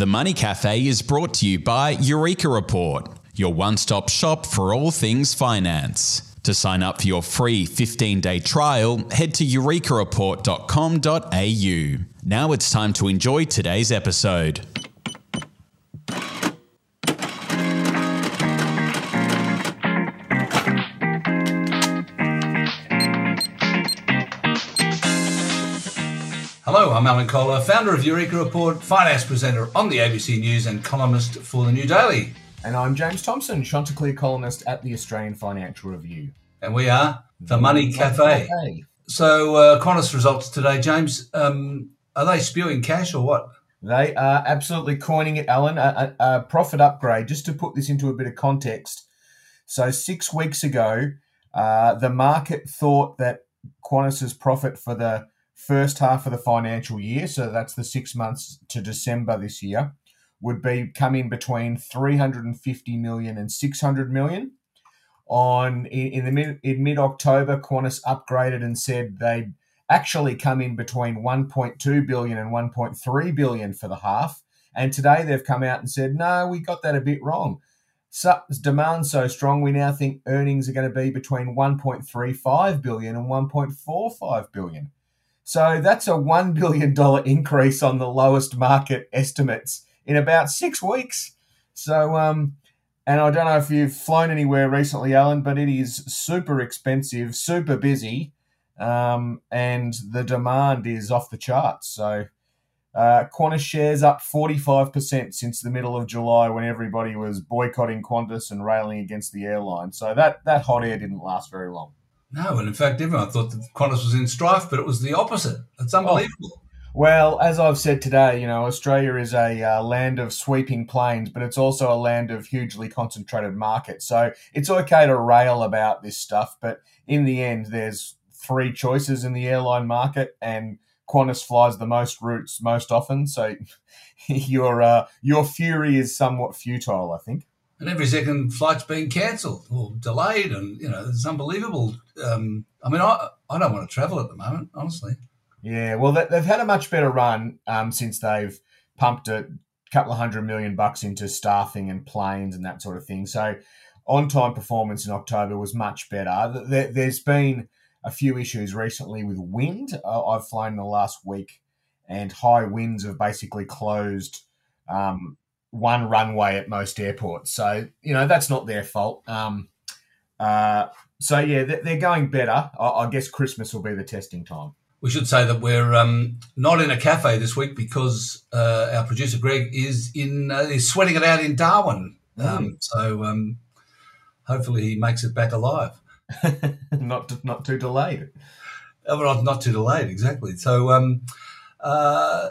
The Money Cafe is brought to you by Eureka Report, your one stop shop for all things finance. To sign up for your free 15 day trial, head to eurekareport.com.au. Now it's time to enjoy today's episode. I'm Alan Kohler, founder of Eureka Report, finance presenter on the ABC News, and columnist for the New Daily. And I'm James Thomson, Chanticleer columnist at the Australian Financial Review. And we are the Money Cafe. So, uh, Qantas results today, James. Um, are they spewing cash or what? They are absolutely coining it, Alan. A, a, a, profit upgrade. Just to put this into a bit of context. So, six weeks ago, uh, the market thought that Qantas's profit for the first half of the financial year, so that's the six months to December this year, would be coming between 350 million and 600 million. On in, the mid in mid October, Qantas upgraded and said they'd actually come in between 1.2 billion and 1.3 billion for the half. And today they've come out and said, no, we got that a bit wrong. So, demand so strong, we now think earnings are going to be between 1.35 billion and 1.45 billion. So that's a $1 billion increase on the lowest market estimates in about six weeks. So, um, and I don't know if you've flown anywhere recently, Alan, but it is super expensive, super busy, um, and the demand is off the charts. So, uh, Qantas shares up 45% since the middle of July when everybody was boycotting Qantas and railing against the airline. So that, that hot air didn't last very long. No, and in fact, everyone thought that Qantas was in strife, but it was the opposite. It's unbelievable. Oh. Well, as I've said today, you know, Australia is a uh, land of sweeping plains, but it's also a land of hugely concentrated markets. So it's okay to rail about this stuff, but in the end, there's three choices in the airline market, and Qantas flies the most routes most often. So your uh, your fury is somewhat futile, I think and every second flight's being cancelled or delayed, and you know it's unbelievable. Um, I mean, I I don't want to travel at the moment, honestly. Yeah, well, they've had a much better run um, since they've pumped a couple of hundred million bucks into staffing and planes and that sort of thing. So, on time performance in October was much better. There's been a few issues recently with wind. I've flown in the last week, and high winds have basically closed um, one runway at most airports. So, you know, that's not their fault. Um, uh, so, yeah, they're going better. I guess Christmas will be the testing time. We should say that we're um, not in a cafe this week because uh, our producer Greg is in uh, is sweating it out in Darwin. Mm. Um, so um, hopefully he makes it back alive. not not too delayed. Oh, not, not too delayed, exactly. So um, uh,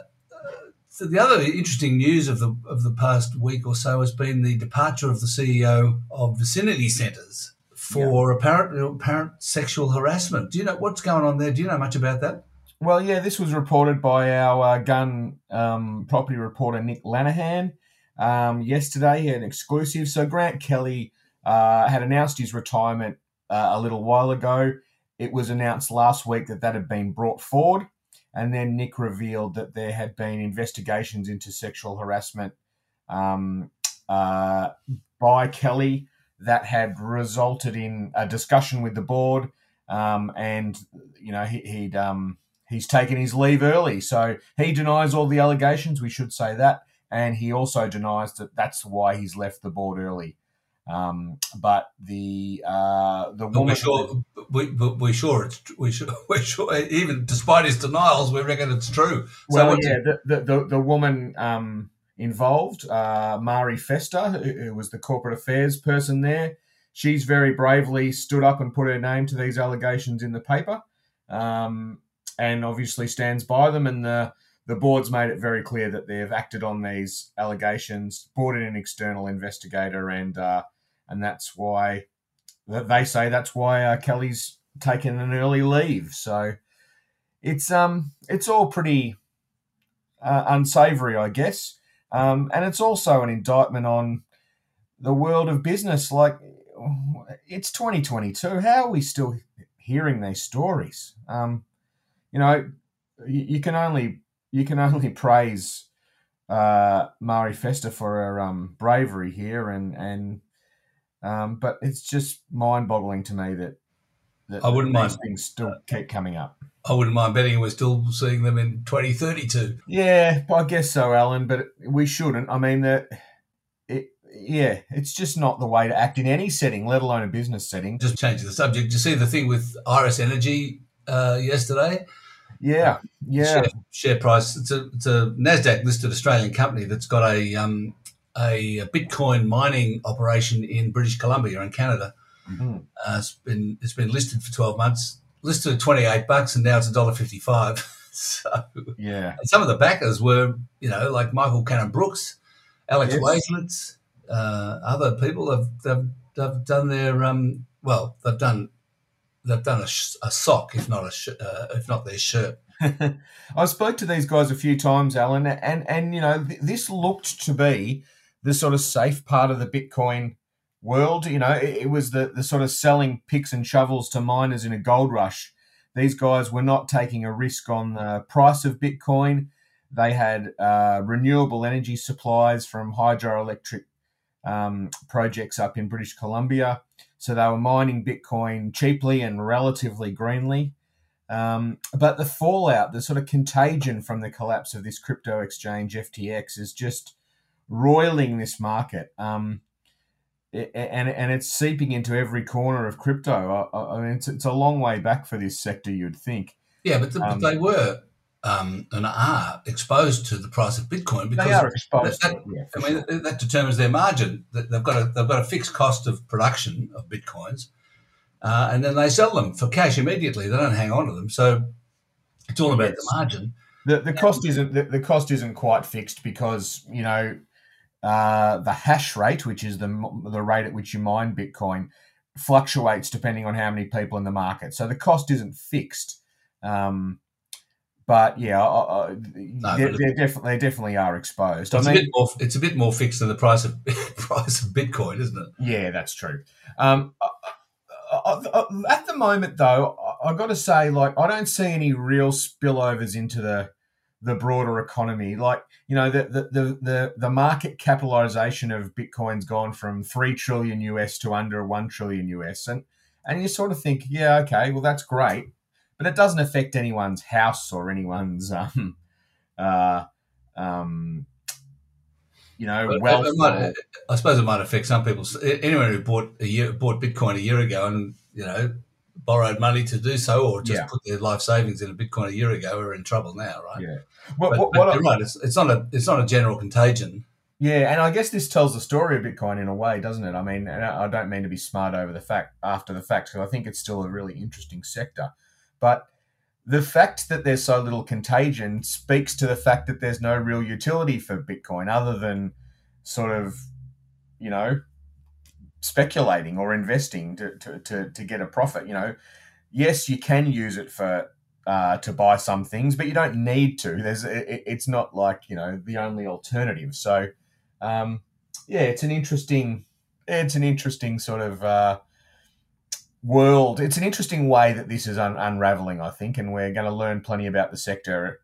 so the other interesting news of the of the past week or so has been the departure of the CEO of Vicinity Centres for yeah. apparent apparent sexual harassment. Do you know what's going on there? Do you know much about that? Well, yeah, this was reported by our uh, gun um, property reporter Nick Lenaghan um, yesterday. He had an exclusive. So Grant Kelly uh, had announced his retirement uh, a little while ago. It was announced last week that that had been brought forward. And then Nick revealed that there had been investigations into sexual harassment um, uh, by Kelly that had resulted in a discussion with the board. Um, and, you know, he, he'd, um, he's taken his leave early. So he denies all the allegations. We should say that. And he also denies that that's why he's left the board early. Um, but the uh, the woman. We're sure, we, we're sure it's we sure, we're sure even despite his denials, we reckon it's true. Well, so yeah, the, the the woman um, involved, uh, Mari Fester, who, who was the corporate affairs person there, she's very bravely stood up and put her name to these allegations in the paper, um, and obviously stands by them. And the the board's made it very clear that they've acted on these allegations, brought in an external investigator, and uh, and that's why they say that's why uh, Kelly's taken an early leave. So it's um it's all pretty uh, unsavory, I guess, um, and it's also an indictment on the world of business. Like it's 2022, how are we still hearing these stories? Um, you know, you, can only you can only praise uh, Mari Fester for her um, bravery here, and and um, but it's just mind-boggling to me that, that I wouldn't mind. things still keep coming up. I wouldn't mind betting we're still seeing them in 2032. Yeah, I guess so, Alan. But we shouldn't. I mean, that it, yeah, it's just not the way to act in any setting, let alone a business setting. Just changing the subject. You see the thing with Iris Energy uh, yesterday? Yeah, yeah, Share, share price. It's a, it's a Nasdaq listed Australian company that's got a um, a Bitcoin mining operation in British Columbia in Canada. Mhm. Uh, it's been it's been listed for 12 months. Listed at 28 bucks, and now it's a dollar 55. so yeah. and some of the backers were, you know, like Michael Cannon-Brookes, Alex Yes. Uh, other people have they've, they've done their um, well, they've done they've done a, sh- a sock, if not a sh- uh, if not their shirt. I spoke to these guys a few times, Alan, and and you know th- this looked to be the sort of safe part of the Bitcoin world. You know, it, it was the the sort of selling picks and shovels to miners in a gold rush. These guys were not taking a risk on the price of Bitcoin. They had uh, renewable energy supplies from hydroelectric um, projects up in British Columbia. So they were mining Bitcoin cheaply and relatively greenly. Um, but the fallout, the sort of contagion from the collapse of this crypto exchange FTX is just roiling this market. Um, and, and it's seeping into every corner of crypto. I, I mean, it's, it's a long way back for this sector, you'd think. Yeah, but, the, Um, but they were um, and are exposed to the price of Bitcoin because They are exposed that- to it, yeah, I mean sure. that determines their margin. They've got a they've got a fixed cost of production of bitcoins, uh, and then they sell them for cash immediately. They don't hang on to them, so it's all about Yes. the margin. The, the cost isn't the, the cost isn't quite fixed because you know uh, the hash rate, which is the the rate at which you mine Bitcoin, fluctuates depending on how many people in the market. So the cost isn't fixed. Um, but yeah, I, I, they, but they definitely they definitely are exposed. I It's a bit more it's a bit more fixed than the price of price of Bitcoin, isn't it? Yeah, that's true. Um, uh, uh, uh, at the moment, though, I, I got to say, like, I don't see any real spillovers into the the broader economy. Like, you know, the the the the, the market capitalization of Bitcoin's gone from three trillion US to under one trillion US, and and you sort of think, yeah, okay, well, that's great, but it doesn't affect anyone's house or anyone's um uh um you know wealth. it might- I suppose it might affect some people. Anyone who bought a year bought Bitcoin a year ago and you know borrowed money to do so, or just Yeah. put their life savings in a Bitcoin a year ago, are in trouble now, right? Yeah. What, But, what, but what I- you're right. It's, it's not a it's not a general contagion. Yeah, and I guess this tells the story of Bitcoin in a way, doesn't it? I mean, I don't mean to be smart over the fact after the fact because I think it's still a really interesting sector, but the fact that there's so little contagion speaks to the fact that there's no real utility for Bitcoin other than sort of, you know, speculating or investing to to, to, to get a profit. You know, yes, you can use it for uh, to buy some things, but you don't need to. There's it, it's not like you know the only alternative. So um, yeah, it's an interesting, it's an interesting sort of uh, world. It's an interesting way that this is un- unraveling, I think, and we're going to learn plenty about the sector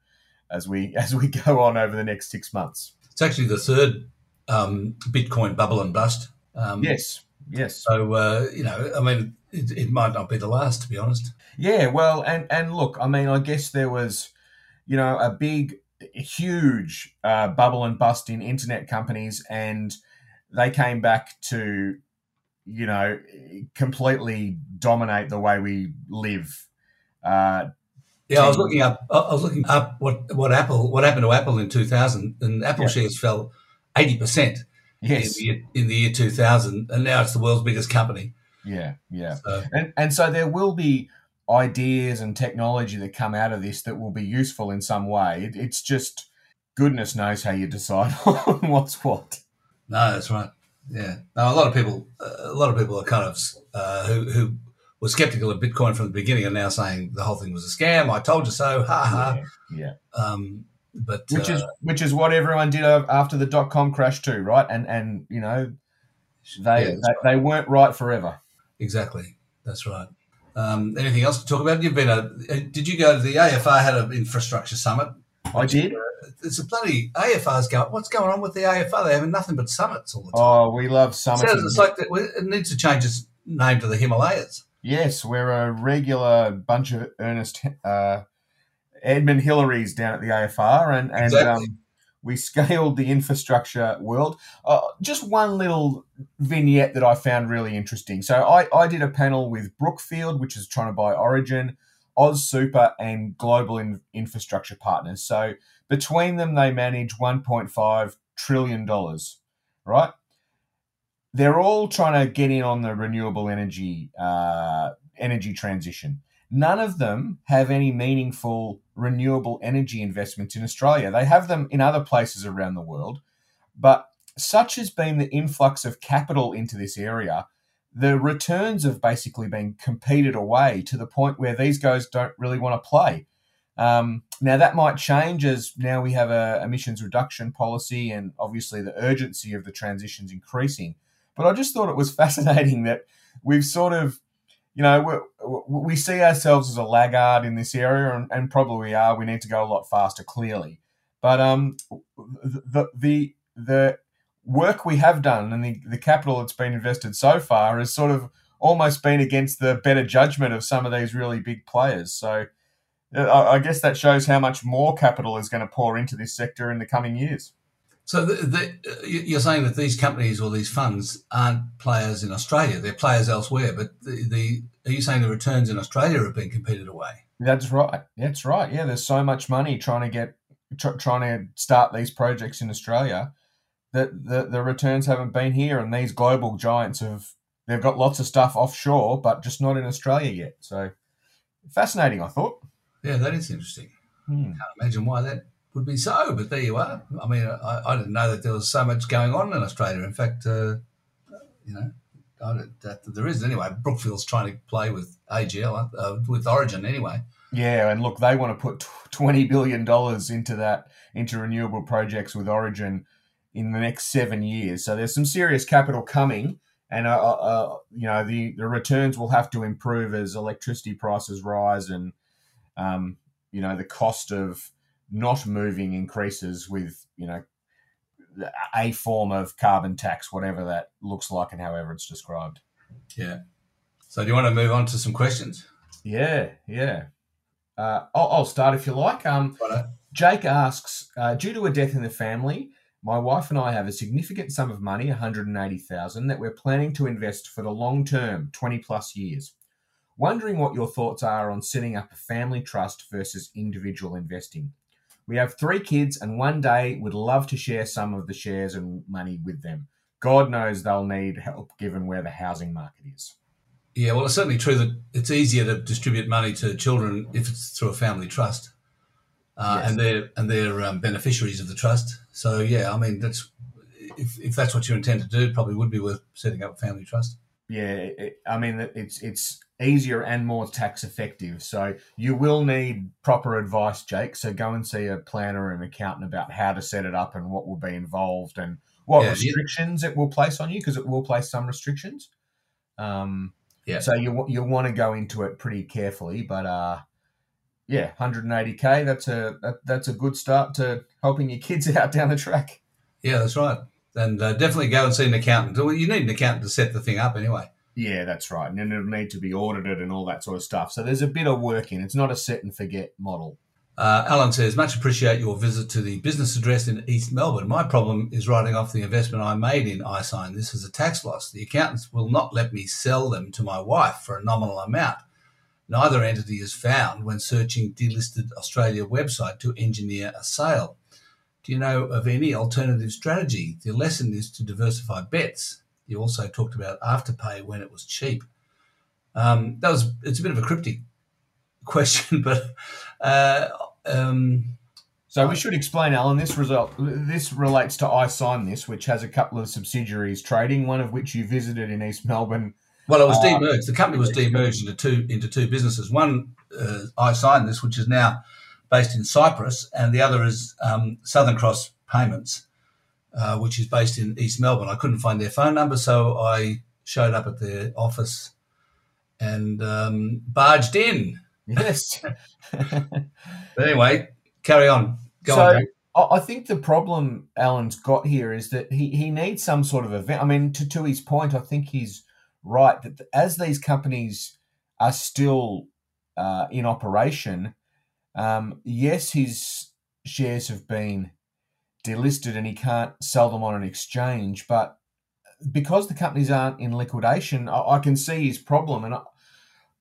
as we as we go on over the next six months. It's actually the third um, Bitcoin bubble and bust. Um, Yes, yes, So uh, you know, I mean, it, it might not be the last, to be honest. yeah. Well, and and look, I mean, I guess there was, you know, a big, huge uh, bubble and bust in internet companies, and they came back to you know, completely dominate the way we live. Uh, Yeah, I was looking up. I was looking up what what Apple what happened to Apple in 2000, and Apple Yeah. shares fell 80 percent in yes, the year, in the year 2000, and now it's the world's biggest company. yeah, yeah, So, and and so there will be ideas and technology that come out of this that will be useful in some way. It, it's just goodness knows how you decide on what's what. no, that's right. Yeah, now a lot of people, uh, a lot of people are kind of uh, who who were skeptical of Bitcoin from the beginning are now saying the whole thing was a scam. I told you so. Ha ha. Yeah, yeah. Um, but which uh, is which is what everyone did after the dot com crash too, right? And and you know they Yeah, they, they weren't right forever. Exactly. That's right. Um, anything else to talk about? You've been a. uh, Did you go to the AFR had an infrastructure summit I did. It's a bloody AFR's going. What's going on with the AFR? They're having nothing but summits all the time. Oh, we love summits. Sounds it's like that, it needs to change its name to the Himalayas. Yes, we're a regular bunch of earnest uh, Edmund Hillarys down at the AFR, and and Exactly. um, we scaled the infrastructure world. Uh, just one little vignette that I found really interesting. So I, I did a panel with Brookfield, which is trying to buy Origin, AusSuper, and Global in- Infrastructure Partners. So between them, they manage 1.5 trillion dollars, right? They're all trying to get in on the renewable energy uh, energy transition. None of them have any meaningful renewable energy investments in Australia. They have them in other places around the world, but such has been the influx of capital into this area, the returns have basically been competed away to the point where these guys don't really want to play. Um, now that might change as now we have a emissions reduction policy, and obviously the urgency of the transition's increasing. But I just thought it was fascinating that we've sort of you know, we, we see ourselves as a laggard in this area, and, and, probably are. We need to go a lot faster, clearly. But um, the the the work we have done and the, the capital that's been invested so far has sort of almost been against the better judgment of some of these really big players. So I guess that shows how much more capital is going to pour into this sector in the coming years. So the, the, you're saying that these companies or these funds aren't players in Australia; they're players elsewhere. But the, the are you saying the returns in Australia have been competed away? That's right. That's right. Yeah, there's so much money trying to get tr- trying to start these projects in Australia that the, the returns haven't been here, and these global giants have they've got lots of stuff offshore, but just not in Australia yet. So fascinating, I thought. Yeah, that is interesting. Hmm. Can't imagine why that would be so, but there you are. I mean, I, I didn't know that there was so much going on in Australia. In fact, uh, you know, that there is anyway. Brookfield's trying to play with AGL uh, with Origin anyway. Yeah, and look, they want to put twenty billion dollars into that into renewable projects with Origin in the next seven years. So there's some serious capital coming, and uh, uh, you know the the returns will have to improve as electricity prices rise, and um, you know the cost of not moving increases with you know a form of carbon tax, whatever that looks like and however it's described. Yeah. So do you want to move on to some questions? Yeah, yeah. Uh, I'll, I'll, start if you like. Um. Jake asks, uh, due to a death in the family, my wife and I have a significant sum of money, 180,000, that we're planning to invest for the long term, 20 plus years. Wondering what your thoughts are on setting up a family trust versus individual investing. We have three kids, and one day would love to share some of the shares and money with them. God knows they'll need help given where the housing market is. Yeah, well, it's certainly true that it's easier to distribute money to children if it's through a family trust, uh, Yes. and they're and they're um, beneficiaries of the trust. So yeah, I mean that's if, if that's what you intend to do, it probably would be worth setting up a family trust. Yeah, it, I mean it's it's easier and more tax effective. So you will need proper advice, Jake. So go and see a planner and accountant about how to set it up and what will be involved and what Yeah, yeah. restrictions it will place on you because it will place some restrictions. Um, Yeah. So you you want to go into it pretty carefully, but uh, yeah, 180k. That's a that, that's a good start to helping your kids out down the track. Yeah, that's right. And uh, definitely go and see an accountant. Well, you need an accountant to set the thing up anyway. Yeah, that's right. And it'll need to be audited and all that sort of stuff. So there's a bit of work in. It's not a set and forget model. Uh, Alan says, much appreciate your visit to the business address in East Melbourne. My problem is writing off the investment I made in iSign. This is a tax loss. The accountants will not let me sell them to my wife for a nominal amount. Neither entity is found when searching delisted Australia website to engineer a sale. Do you know of any alternative strategy? The lesson is to diversify bets. You also talked about afterpay when it was cheap. Um, that was it's a bit of a cryptic question, but uh, um, So we should explain, Alan. This result this relates to iSignthis, which has a couple of subsidiaries trading, one of which you visited in East Melbourne. well, it was Uh, demerged. The company was demerged into two into two businesses. One, uh, I this, which is now based in Cyprus, and the other is um, Southern Cross Payments, uh, which is based in East Melbourne. I couldn't find their phone number, so I showed up at their office and um, barged in. Yes. But anyway, carry on. Go so on, I think the problem Alan's got here is that he, he needs some sort of event. I mean, to, to his point, I think he's right that as these companies are still uh, in operation, um, yes, his shares have been delisted and he can't sell them on an exchange, but because the companies aren't in liquidation, I, I can see his problem, and I,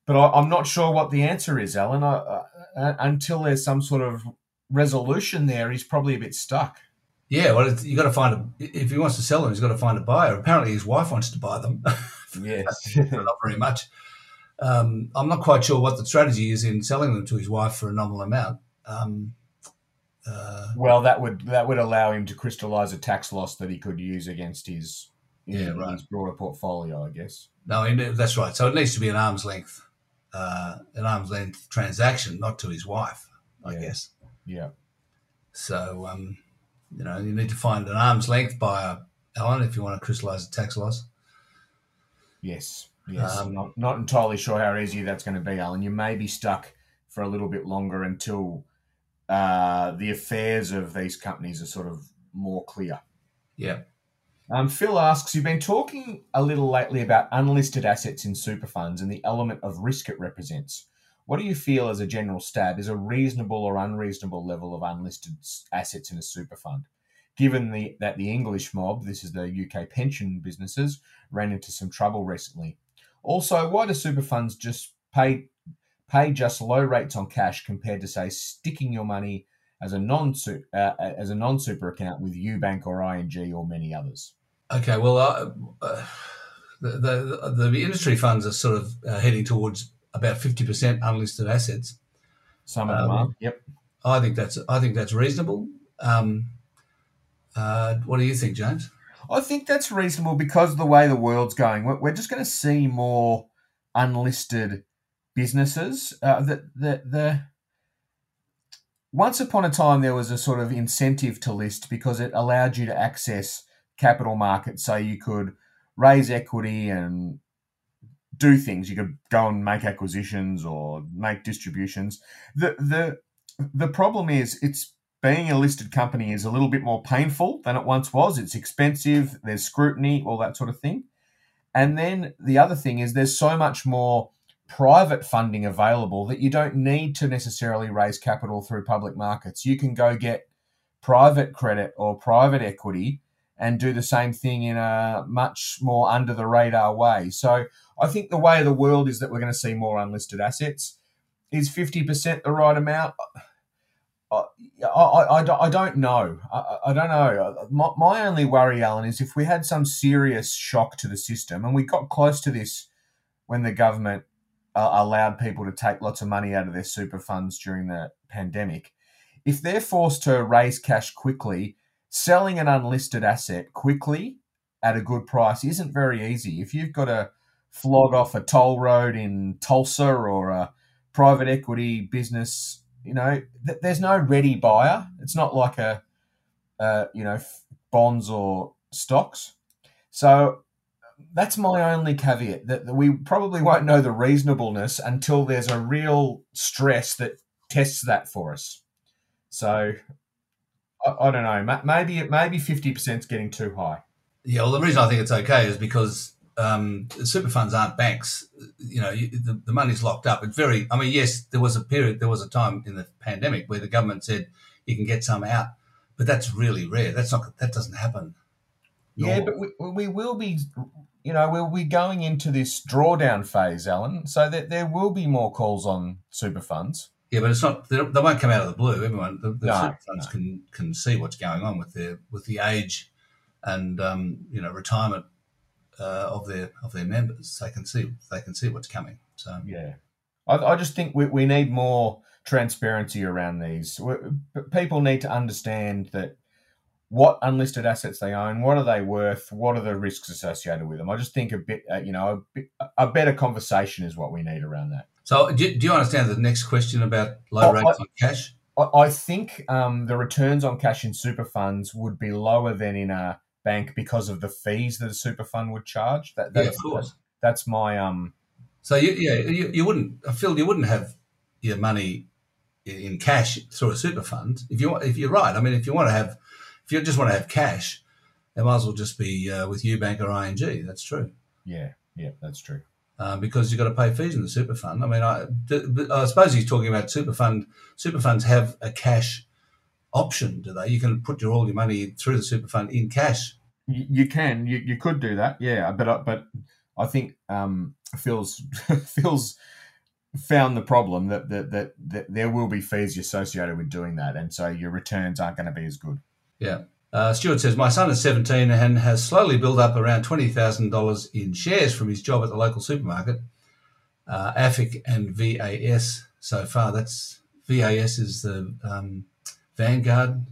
but I, I'm not sure what the answer is, Alan. I, uh, until there's some sort of resolution there, he's probably a bit stuck. Yeah, well, it's, you got to find a. If he wants to sell them, he's got to find a buyer. Apparently, his wife wants to buy them. Yes. not very much. Um, I'm not quite sure what the strategy is in selling them to his wife for a nominal amount. Um, uh, well, that would that would allow him to crystallize a tax loss that he could use against his Yeah, know, right. his broader portfolio, I guess. no, that's right. So it needs to be an arm's length, uh, an arm's length transaction, not to his wife, I Yeah. guess. Yeah. So um, you know, you need to find an arm's length buyer, Alan, if you want to crystallise a tax loss. Yes. Yes. Um, I'm not, not entirely sure how easy that's going to be, Alan. You may be stuck for a little bit longer until uh, the affairs of these companies are sort of more clear. Yeah. Um, Phil asks, you've been talking a little lately about unlisted assets in super funds and the element of risk it represents. What do you feel as a general stab, is a reasonable or unreasonable level of unlisted assets in a super fund? Given the, that the English mob, this is the UK pension businesses, ran into some trouble recently. Also, why do super funds just pay pay just low rates on cash compared to say sticking your money as a non uh, as a non super account with UBank or ING or many others? Okay. Well, uh, uh, the, the the industry funds are sort of uh, heading towards about fifty percent unlisted assets. Some of them Um, are. Yep. I think that's I think that's reasonable. Um, uh, what do you think, James? I think that's reasonable because of the way the world's going. We're, we're just going to see more unlisted businesses. Uh, the, the, the, once upon a time, there was a sort of incentive to list because it allowed you to access capital markets. So you could raise equity and do things. You could go and make acquisitions or make distributions. The, the, the problem is it's being a listed company is a little bit more painful than it once was. It's expensive, there's scrutiny, all that sort of thing. And then the other thing is there's so much more private funding available that you don't need to necessarily raise capital through public markets. You can go get private credit or private equity and do the same thing in a much more under the radar way. So I think the way of the world is that we're going to see more unlisted assets. Is 50% the right amount? I, I, I, don't- I don't know. I, I don't know. My, my only worry, Alan, is if we had some serious shock to the system, and we got close to this when the government uh, allowed people to take lots of money out of their super funds during the pandemic. If they're forced to raise cash quickly, selling an unlisted asset quickly at a good price isn't very easy. If you've got to flog off a toll road in Tulsa or a private equity business you know, th- there's no ready buyer. It's not like a, uh, you know, f- bonds or stocks. So that's my only caveat that, that we probably won't know the reasonableness until there's a real stress that tests that for us. So I, I don't know. Maybe maybe fifty percent is getting too high. Yeah, well, the reason I think it's okay is because um, super funds aren't banks. You know, you, the, the money's locked up. It's very. I mean, yes, there was a period, there was a time in the pandemic where the government said you can get some out, but that's really rare. That's not. That doesn't happen. Yeah, but we, we will be, you know, we'll be going into this drawdown phase, Alan. So that there will be more calls on super funds. yeah, but it's not. They, they won't come out of the blue. Everyone, the, the No, super funds no. can can see what's going on with their with the age and um, you know retirement uh, of their of their members. They can see they can see what's coming. So Yeah, I, I just think we, we need more transparency around these. We, people need to understand that what unlisted assets they own, what are they worth, what are the risks associated with them. I just think a bit, uh, you know, a, bit, a better conversation is what we need around that. So, do, do you understand the next question about low Oh, rates I- on cash? I, think um, the returns on cash in super funds would be lower than in a bank because of the fees that a super fund would charge. That, Yeah, that's, of course. That's my um. So, you, yeah, you, you wouldn't, I feel you wouldn't have your money in cash through a super fund, if you if you're right, I mean, if you want to have, if you just want to have cash, it might as well just be uh, with UBank or ING. That's true. Yeah, yeah, that's true. Uh, because you've got to pay fees in the super fund. I mean, I, I suppose he's talking about super fund. Super funds have a cash option, do they? You can put your all your money through the super fund in cash. You, you can, you, you could do that, yeah. But but I think um, Phil's Phil's found the problem that, that that that there will be fees associated with doing that, and so your returns aren't going to be as good. Yeah. Uh, Stuart says, My son is 17 and has slowly built up around $20,000 in shares from his job at the local supermarket, uh, AFIC and VAS so far. That's VAS is the um, Vanguard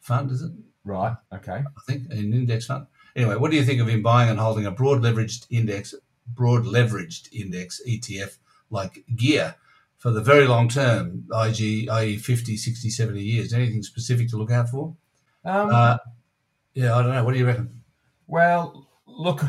fund, is it? Right. Okay. I think an index fund. Anyway, what do you think of him buying and holding a broad leveraged index, broad leveraged index ETF like Gear for the very long term, IG, i.e., 50, 60, 70 years? Anything specific to look out for? Um, Uh, yeah, I don't know. What do you reckon? well, look,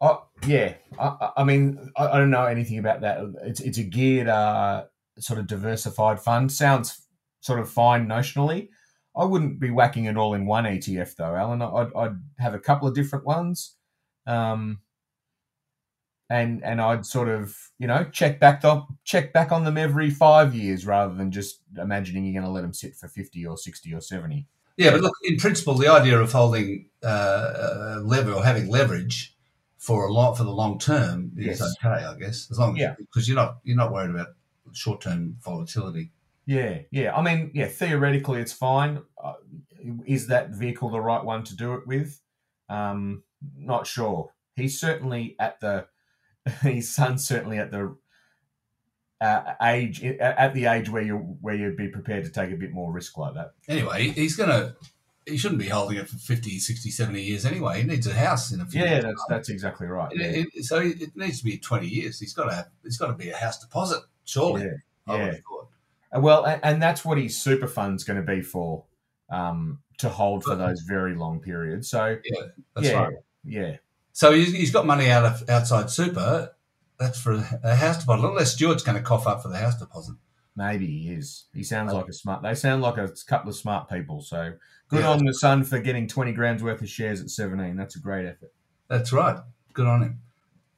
I, yeah, I, I- mean, I, I don't know anything about that. It's it's a geared, uh, sort of diversified fund. Sounds sort of fine notionally. I wouldn't be whacking it all in one ETF though, Alan. I'd, I'd have a couple of different ones, um, and and I'd sort of you know check back up, check back on them every five years rather than just imagining you're going to let them sit for fifty or sixty or seventy. Yeah, but look, in principle, the idea of holding uh, uh, lever or having leverage for a long for the long term is Yes. okay, I guess, as long as Yeah. because you're not you're not worried about short term volatility. Yeah, yeah. I mean, yeah. Theoretically, it's fine. Uh, is that vehicle the right one to do it with? Um, not sure. He's certainly at the. His son's certainly at the uh, age at the age where you where you'd be prepared to take a bit more risk like that. Anyway, he's gonna he shouldn't be holding it for 50, 60, 70 years anyway. He needs a house in a few Yeah, years. that's that's exactly right. It- Yeah, it- so it needs to be twenty years. He's got to have. It's got to be a house deposit, surely. yeah. Yeah. Uh, Well, and, and that's what his super fund's going to be for, um, to hold for those very long periods. So Yeah, that's yeah, right. yeah, So he's, he's got money out of outside super. That's for a house deposit. Unless Stuart's going to cough up for the house deposit. Maybe he is. He sounds like a smart. They sound like a couple of smart people. So good Yeah. on the son for getting twenty grams worth of shares at seventeen. That's a great effort. That's right. Good on him.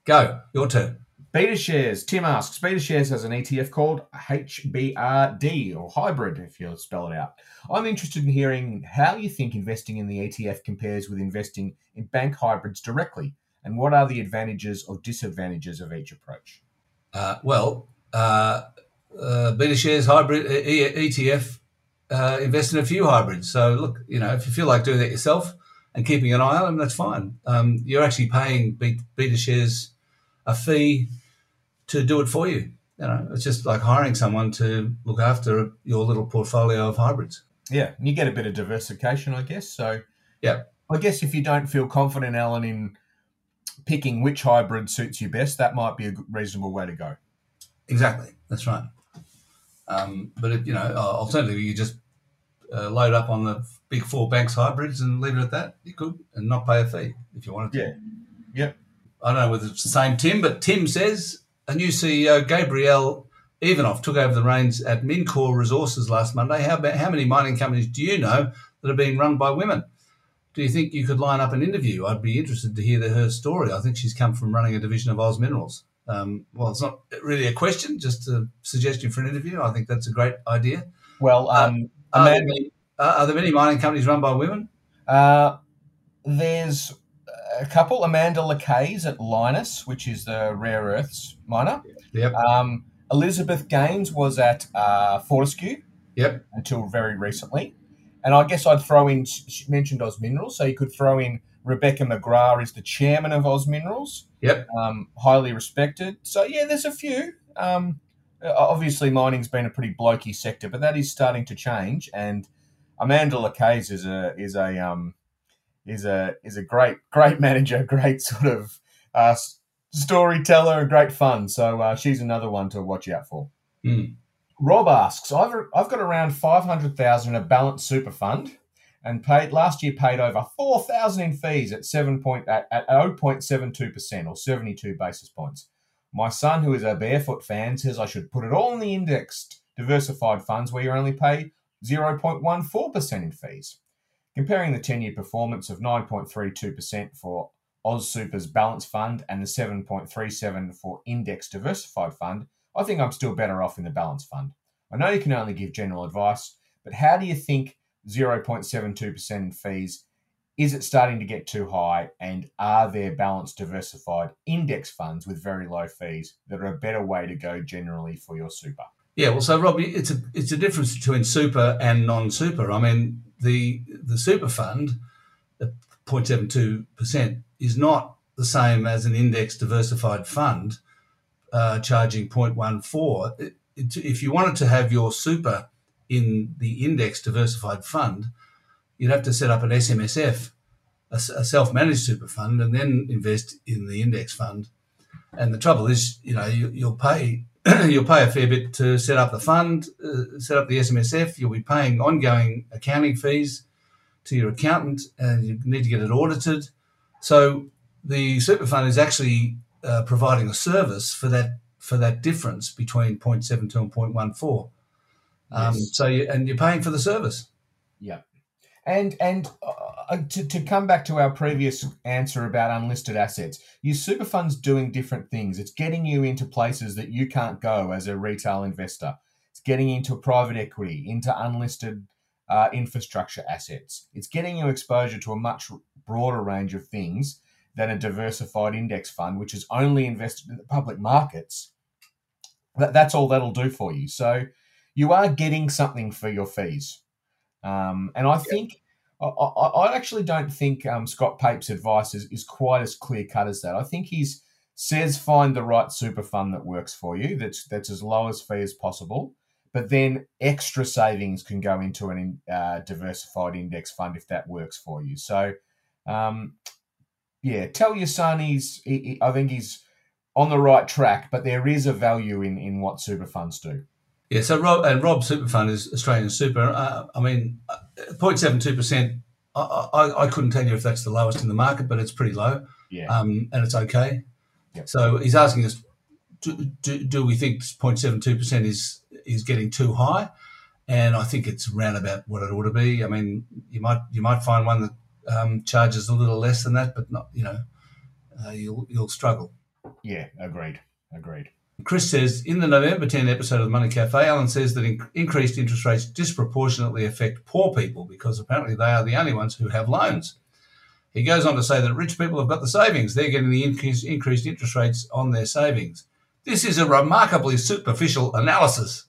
Go. Your turn. BetaShares. Tim asks. BetaShares has an ETF called HBRD or hybrid, if you spell it out. I'm interested in hearing how you think investing in the ETF compares with investing in bank hybrids directly, and what are the advantages or disadvantages of each approach. Uh, well, uh, uh, BetaShares hybrid ETF uh, invest in a few hybrids. So look, you know, if you feel like doing that yourself and keeping an eye on them, that's fine. Um, you're actually paying be- BetaShares a fee to do it for you. You know, it's just like hiring someone to look after your little portfolio of hybrids. Yeah, and you get a bit of diversification, I guess. So, Yeah. I guess if you don't feel confident, Alan, in picking which hybrid suits you best, that might be a reasonable way to go. Exactly, that's right. Um, but if, you know, uh, alternatively, you just uh, load up on the big four banks hybrids and leave it at that. You could and not pay a fee if you wanted to. Yeah. Yep. I don't know whether it's the same Tim, but Tim says a new CEO, Gabrielle Iwanow, took over the reins at Mincor Resources last Monday. How about how many mining companies do you know that are being run by women? Do you think you could line up an interview? I'd be interested to hear the, her story. I think she's come from running a division of Oz Minerals. Um, well, it's not really a question, just a suggestion for an interview. I think that's a great idea. Well, um, Are, there, uh, are there many mining companies run by women? uh, there's a couple. Amanda Lacaze at Lynas, which is the rare earths miner. Yep. Um, Elizabeth Gaines was at uh, Fortescue Yep. until very recently. And I guess I'd throw in, she mentioned Oz Minerals, so you could throw in Rebecca McGrath is the chairman of Oz Minerals. Yep. um, highly respected. So yeah, there's a few. Um, obviously, mining's been a pretty blokey sector, but that is starting to change. And Amanda Lacaze is a is a um, is a is a great great manager, great sort of uh, storyteller, and great fun. So uh, she's another one to watch out for. Hmm. Rob asks, I've, I've got around 500,000 in a balanced super fund and paid last year paid over 4,000 in fees at 7 point, at, at 0.72% or 72 basis points. My son, who is a barefoot fan, says I should put it all in the indexed diversified funds where you only pay 0.14% in fees. Comparing the 10 year performance of 9.32% for AusSuper's Balance Fund and the 7.37 for Index Diversified Fund, I think I'm still better off in the Balance Fund. I know you can only give general advice, but how do you think 0.72% in fees is it starting to get too high? And are there balanced, diversified index funds with very low fees that are a better way to go generally for your super? Yeah, well, so Rob, it's a it's a difference between super and non-super. I mean, the the super fund, at 0.72 percent, is not the same as an index diversified fund uh, charging 0.14. It, it, if you wanted to have your super in the index diversified fund, you'd have to set up an SMSF, a, a self-managed super fund, and then invest in the index fund. And the trouble is, you know, you, you'll pay you'll pay a fair bit to set up the fund, uh, set up the SMSF. You'll be paying ongoing accounting fees to your accountant, and you need to get it audited. So the super fund is actually uh, providing a service for that for that difference between 0.72 and 0.14. Um, yes. So you, and you're paying for the service. Yeah, and and uh, uh, to to come back to our previous answer about unlisted assets, your super fund's doing different things. It's getting you into places that you can't go as a retail investor. It's getting into private equity, into unlisted uh, infrastructure assets. It's getting you exposure to a much broader range of things than a diversified index fund, which is only invested in the public markets. That, that's all that'll do for you. So you are getting something for your fees. Um, and I think I, I, actually don't think um, Scott Pape's advice is, is quite as clear cut as that. I think he's says find the right super fund that works for you. That's that's as low as fee as possible. But then extra savings can go into an uh, diversified index fund if that works for you. So, um, yeah, tell your son he's. He, he, I think he's on the right track, but there is a value in in what super funds do. Yeah, so Rob and Rob Superfund is Australian Super. Uh, I mean, 0.72 percent. I, I, I, couldn't tell you if that's the lowest in the market, but it's pretty low. Yeah, um, and it's okay. Yep. So he's asking us, do, do, do we think 0.72 percent is is getting too high? And I think it's around about what it ought to be. I mean, you might you might find one that um, charges a little less than that, but not you know, uh, you'll you'll struggle. Yeah, agreed, agreed. Chris says in the November 10 episode of the Money Cafe, Alan says that in- increased interest rates disproportionately affect poor people because apparently they are the only ones who have loans. He goes on to say that rich people have got the savings. They're getting the increase, increased interest rates on their savings. This is a remarkably superficial analysis.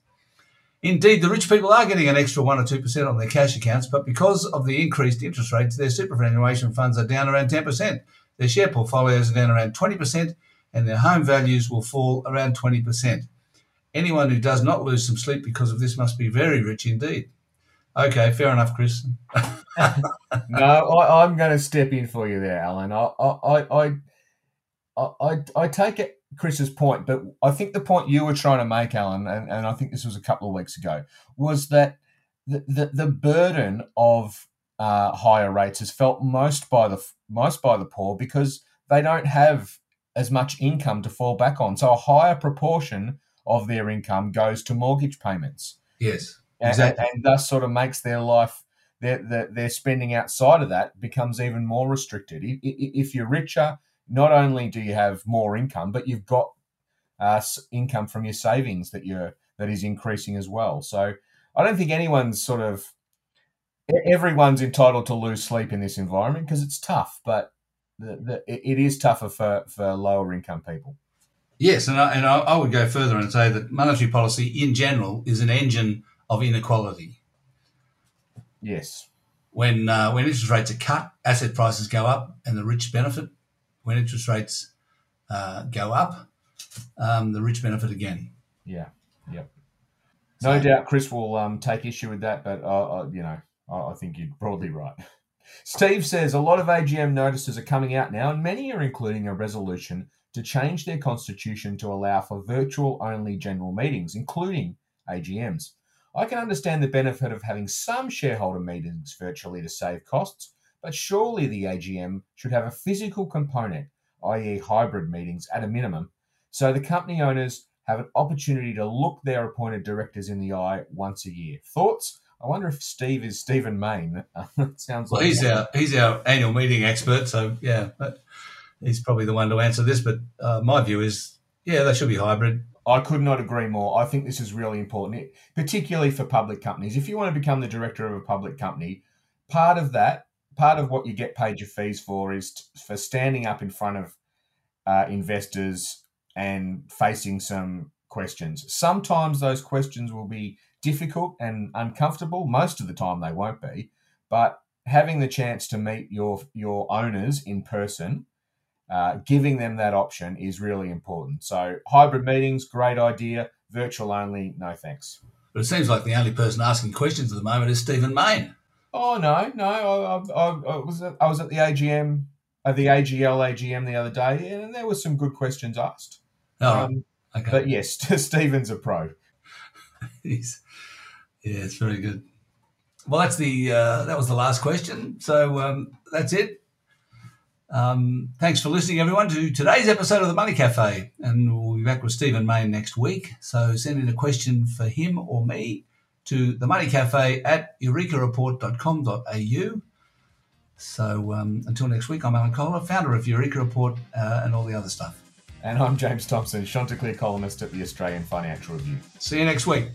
Indeed, the rich people are getting an extra 1 or 2% on their cash accounts, but because of the increased interest rates, their superannuation funds are down around 10%. Their share portfolios are down around 20%, and their home values will fall around 20%. Anyone who does not lose some sleep because of this must be very rich indeed. Okay, fair enough, Chris. no, I, am going to step in for you there, Alan. I, I, I, I, I take it Chris's point, but I think the point you were trying to make, Alan, and, and I think this was a couple of weeks ago, was that the, the, the burden of uh, higher rates is felt most by the most by the poor because they don't have as much income to fall back on. So a higher proportion of their income goes to mortgage payments. Yes, exactly. And, and thus sort of makes their life, their, their, their, spending outside of that becomes even more restricted. If you're richer, not only do you have more income, but you've got uh, income from your savings that you're that is increasing as well. So I don't think anyone's sort of everyone's entitled to lose sleep in this environment because it's tough, but the, the, it is tougher for, for lower income people. Yes, and I, and I would go further and say that monetary policy in general is an engine of inequality. Yes. When uh, when interest rates are cut, asset prices go up, and the rich benefit. When interest rates uh, go up, um, the rich benefit again. Yeah. Yep. No so, doubt, Chris will um, take issue with that, but uh, uh you know, I think you're broadly right. Steve says a lot of AGM notices are coming out now, and many are including a resolution to change their constitution to allow for virtual only general meetings, including AGMs. I can understand the benefit of having some shareholder meetings virtually to save costs, but surely the AGM should have a physical component, i.e., hybrid meetings at a minimum, so the company owners have an opportunity to look their appointed directors in the eye once a year. Thoughts? I wonder if Steve is Stephen Mayne. sounds well, like he's our he's our annual meeting expert, so yeah, but he's probably the one to answer this. But uh, my view is, yeah, they should be hybrid. I could not agree more. I think this is really important, particularly for public companies. If you want to become the director of a public company, part of that, part of what you get paid your fees for is t- for standing up in front of uh, investors and facing some questions. Sometimes those questions will be difficult and uncomfortable. Most of the time they won't be, but having the chance to meet your your owners in person, uh, giving them that option is really important. So hybrid meetings, great idea. Virtual only, no thanks. But it seems like the only person asking questions at the moment is Stephen Mayne. Oh no, no, I, I, I, was at, I was at the AGM, at the AGL AGM the other day, and there were some good questions asked. Oh, um, okay. But yes, Stephen's a pro. He's, yeah, it's very good. Well, that's the uh, that was the last question. So um, that's it. Um, thanks for listening, everyone, to today's episode of the Money Cafe, and we'll be back with Stephen Mayne next week. So send in a question for him or me to the Money Cafe at eurekareport.com.au. So um, until next week, I'm Alan Kohler, founder of Eureka Report uh, and all the other stuff. And I'm James Thomson, Chanticleer columnist at the Australian Financial Review. See you next week.